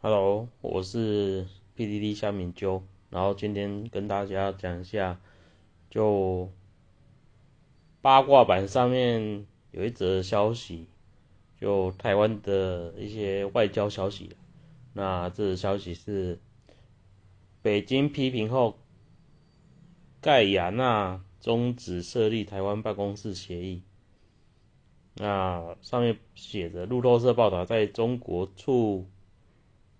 Hello，我是 PDD 夏敏鸠，然后今天跟大家讲一下，就八卦版上面有一则消息，就台湾的一些外交消息。那这则消息是北京批评后，盖亚纳终止设立台湾办公室协议。那上面写着，路透社报道，在中国处。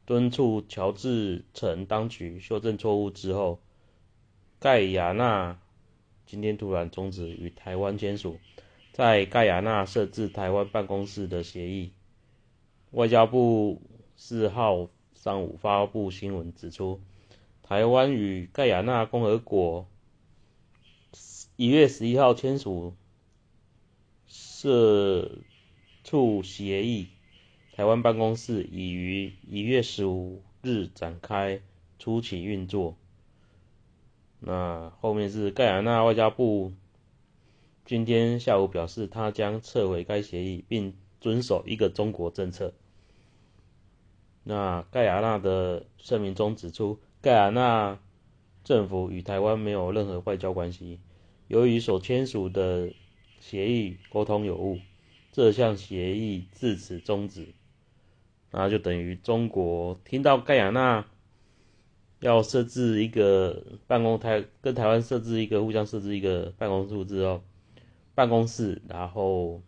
敦促乔治城当局修正错误之后，盖亚纳今天突然终止与台湾签署在盖亚纳设置台湾办公室的协议。外交部四号上午发布新闻指出，台湾与盖亚纳共和国一月十一号签署设处协议。台湾办公室已于一月十五日展开初期运作。那后面是盖亚纳外交部今天下午表示，他将撤回该协议，并遵守一个中国政策。那盖亚纳的声明中指出，盖亚纳政府与台湾没有任何外交关系。由于所签署的协议沟通有误，这项协议自此终止。那就等于中国听到盖亚纳要设置一个办公台，跟台湾设置一个互相设置一个办公处之后，办公室，然后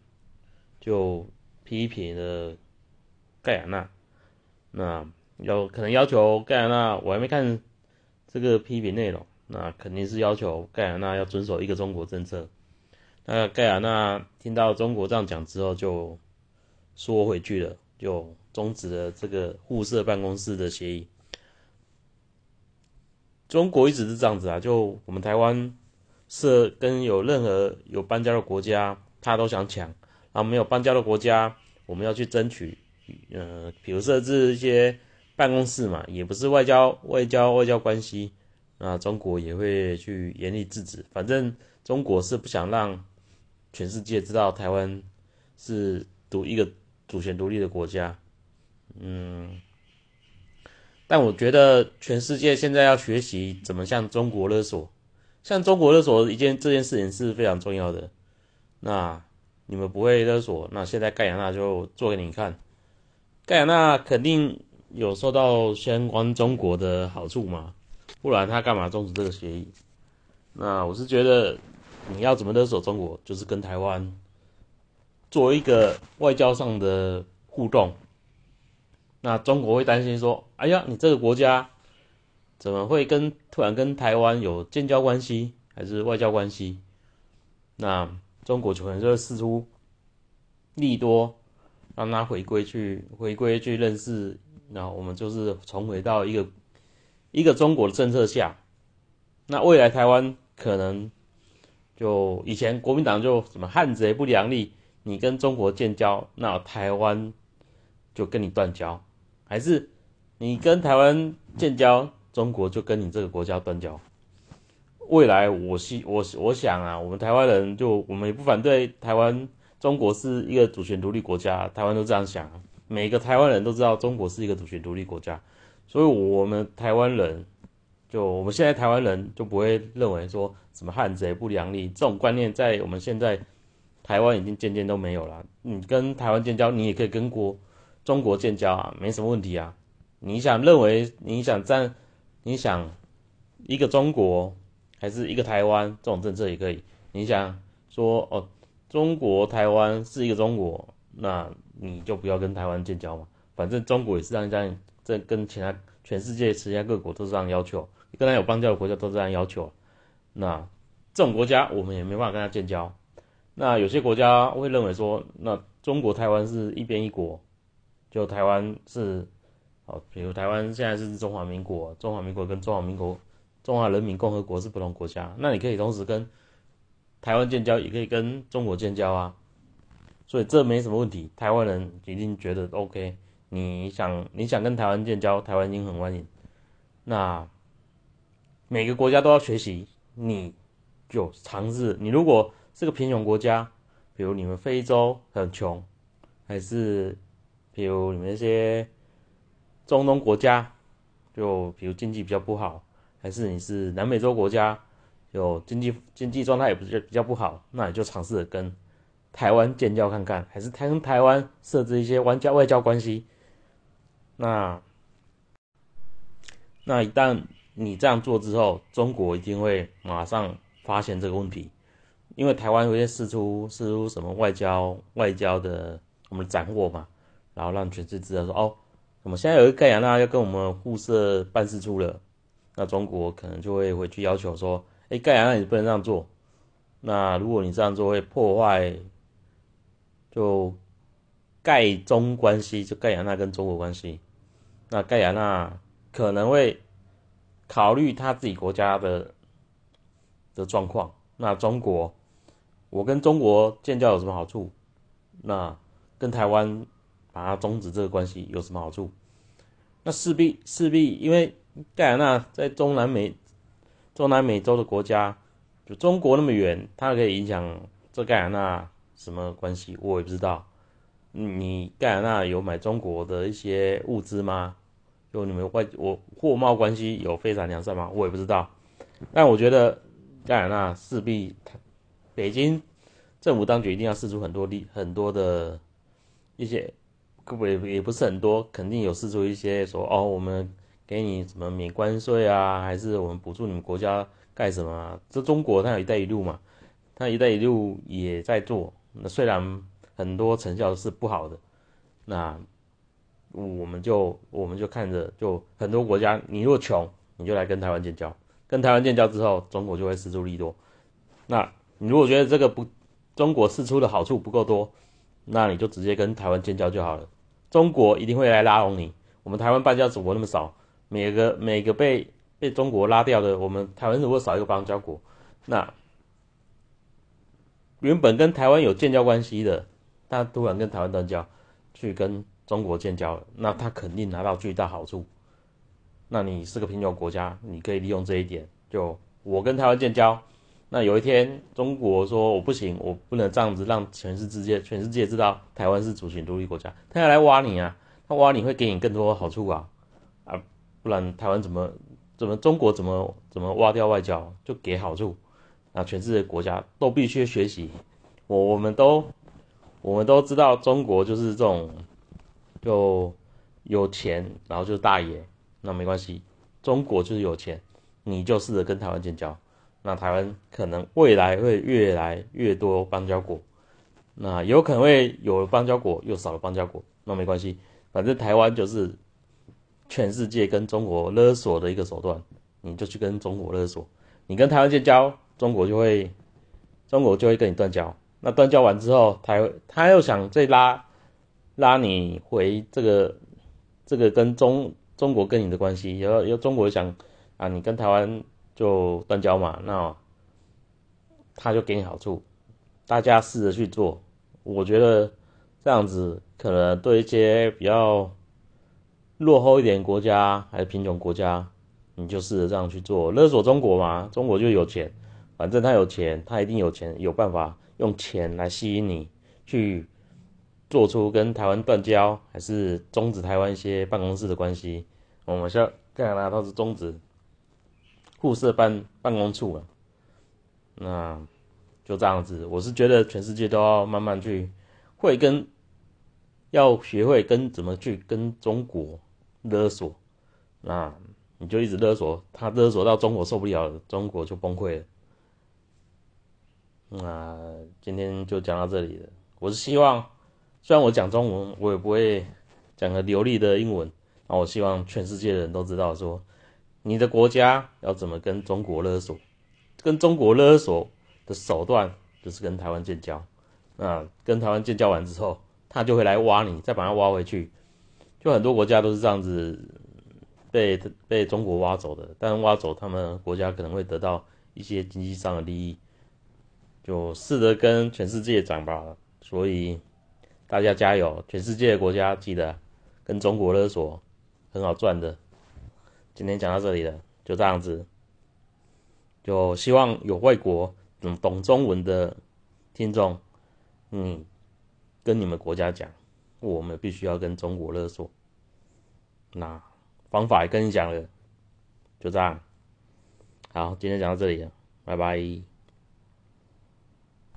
就批评了盖亚纳。那要可能要求盖亚纳，我还没看这个批评内容，那肯定是要求盖亚纳要遵守一个中国政策。那盖亚纳听到中国这样讲之后，就缩回去了，就。终止了这个互设办公室的协议。中国一直是这样子啊，就我们台湾设跟有任何有搬家的国家，他都想抢；然后没有搬家的国家，我们要去争取。呃，比如设置一些办公室嘛，也不是外交外交外交关系，那中国也会去严厉制止。反正中国是不想让全世界知道台湾是独一个主权独立的国家。嗯，但我觉得全世界现在要学习怎么向中国勒索，向中国勒索一件这件事情是非常重要的。那你们不会勒索，那现在盖亚纳就做给你看。盖亚纳肯定有受到相关中国的好处嘛，不然他干嘛终止这个协议？那我是觉得你要怎么勒索中国，就是跟台湾做一个外交上的互动。那中国会担心说：“哎呀，你这个国家怎么会跟突然跟台湾有建交关系，还是外交关系？”那中国可能就会试出利多，让他回归去回归去认识。那我们就是重回到一个一个中国的政策下。那未来台湾可能就以前国民党就什么汉贼不两立，你跟中国建交，那台湾就跟你断交。还是你跟台湾建交，中国就跟你这个国家断交。未来我希我我想啊，我们台湾人就我们也不反对台湾，中国是一个主权独立国家，台湾都这样想。每个台湾人都知道中国是一个主权独立国家，所以我们台湾人就我们现在台湾人就不会认为说什么汉贼不两立这种观念，在我们现在台湾已经渐渐都没有了。你跟台湾建交，你也可以跟国。中国建交啊，没什么问题啊。你想认为你想占，你想一个中国还是一个台湾这种政策也可以。你想说哦，中国台湾是一个中国，那你就不要跟台湾建交嘛。反正中国也是这样这样，这跟其他全世界其他各国都是这样要求，跟他有邦交的国家都是这样要求。那这种国家我们也没办法跟他建交。那有些国家会认为说，那中国台湾是一边一国。就台湾是，哦，比如台湾现在是中华民国，中华民国跟中华民国、中华人民共和国是不同国家，那你可以同时跟台湾建交，也可以跟中国建交啊，所以这没什么问题，台湾人一定觉得 OK。你想你想跟台湾建交，台湾已经很欢迎。那每个国家都要学习，你就尝试。你如果是个贫穷国家，比如你们非洲很穷，还是。比如你们那些中东国家，就比如经济比较不好，还是你是南美洲国家，有经济经济状态也不是比较不好，那你就尝试着跟台湾建交看看，还是台跟台湾设置一些外交外交关系。那那一旦你这样做之后，中国一定会马上发现这个问题，因为台湾有些试出试出什么外交外交的我们斩获嘛，然后让全世界知道说哦，我们现在有一个盖亚纳要跟我们互设办事处了，那中国可能就会回去要求说，哎，盖亚纳你不能这样做，那如果你这样做会破坏，就盖中关系，就盖亚纳跟中国关系，那盖亚纳可能会。考虑他自己国家的的状况，那中国，我跟中国建交有什么好处？那跟台湾把它终止这个关系有什么好处？那势必势必，因为盖亚纳在中南美中南美洲的国家，就中国那么远，它可以影响这盖亚纳什么关系？我也不知道。你盖亚纳有买中国的一些物资吗？就你们外我货贸关系有非常良善吗？我也不知道，但我觉得盖亚纳势必他，北京政府当局一定要试出很多力很多的一些，也也不是很多，肯定有试出一些说哦，我们给你什么免关税啊，还是我们补助你们国家干什么？啊这中国它有一带一路嘛，它一带一路也在做，那虽然很多成效是不好的，那。我们就我们就看着，就很多国家，你如果穷，你就来跟台湾建交，跟台湾建交之后，中国就会施出利多。那你如果觉得这个不，中国试出的好处不够多，那你就直接跟台湾建交就好了。中国一定会来拉拢你。我们台湾邦交国那么少，每个每个被被中国拉掉的，我们台湾如果少一个邦交国，那原本跟台湾有建交关系的，他突然跟台湾断交，去跟。中国建交，那他肯定拿到巨大好处。那你是个贫穷国家，你可以利用这一点。就我跟台湾建交，那有一天中国说我不行，我不能这样子让全世界全世界知道台湾是主权独立国家，他要来挖你啊，他挖你会给你更多好处啊啊，不然台湾怎么怎么中国怎么怎么挖掉外交就给好处，那全世界国家都必须学习。我我们都我们都知道中国就是这种。就有钱，然后就是大爷，那没关系。中国就是有钱，你就试着跟台湾建交，那台湾可能未来会越来越多邦交国，那有可能会有邦交国又少了邦交国，那没关系，反正台湾就是全世界跟中国勒索的一个手段，你就去跟中国勒索，你跟台湾建交，中国就会，中国就会跟你断交，那断交完之后，台他又想再拉。拉你回这个，这个跟中中国跟你的关系，要要中国想啊，你跟台湾就断交嘛，那他就给你好处，大家试着去做，我觉得这样子可能对一些比较落后一点国家还是贫穷国家，你就试着这样去做，勒索中国嘛，中国就有钱，反正他有钱，他一定有钱，有办法用钱来吸引你去。做出跟台湾断交，还是终止台湾一些办公室的关系？我们像加拿大都是终止互设办办公处了。那就这样子，我是觉得全世界都要慢慢去会跟，要学会跟怎么去跟中国勒索。那你就一直勒索，他勒索到中国受不了了，中国就崩溃了。那今天就讲到这里了，我是希望。虽然我讲中文，我也不会讲个流利的英文。那我希望全世界的人都知道，说你的国家要怎么跟中国勒索，跟中国勒索的手段就是跟台湾建交。那跟台湾建交完之后，他就会来挖你，再把它挖回去。就很多国家都是这样子被被中国挖走的，但挖走他们国家可能会得到一些经济上的利益，就试着跟全世界讲吧。所以。大家加油！全世界的国家记得跟中国勒索，很好赚的。今天讲到这里了，就这样子。就希望有外国懂懂中文的听众，嗯，跟你们国家讲，我们必须要跟中国勒索。那方法也跟你讲了，就这样。好，今天讲到这里了，拜拜。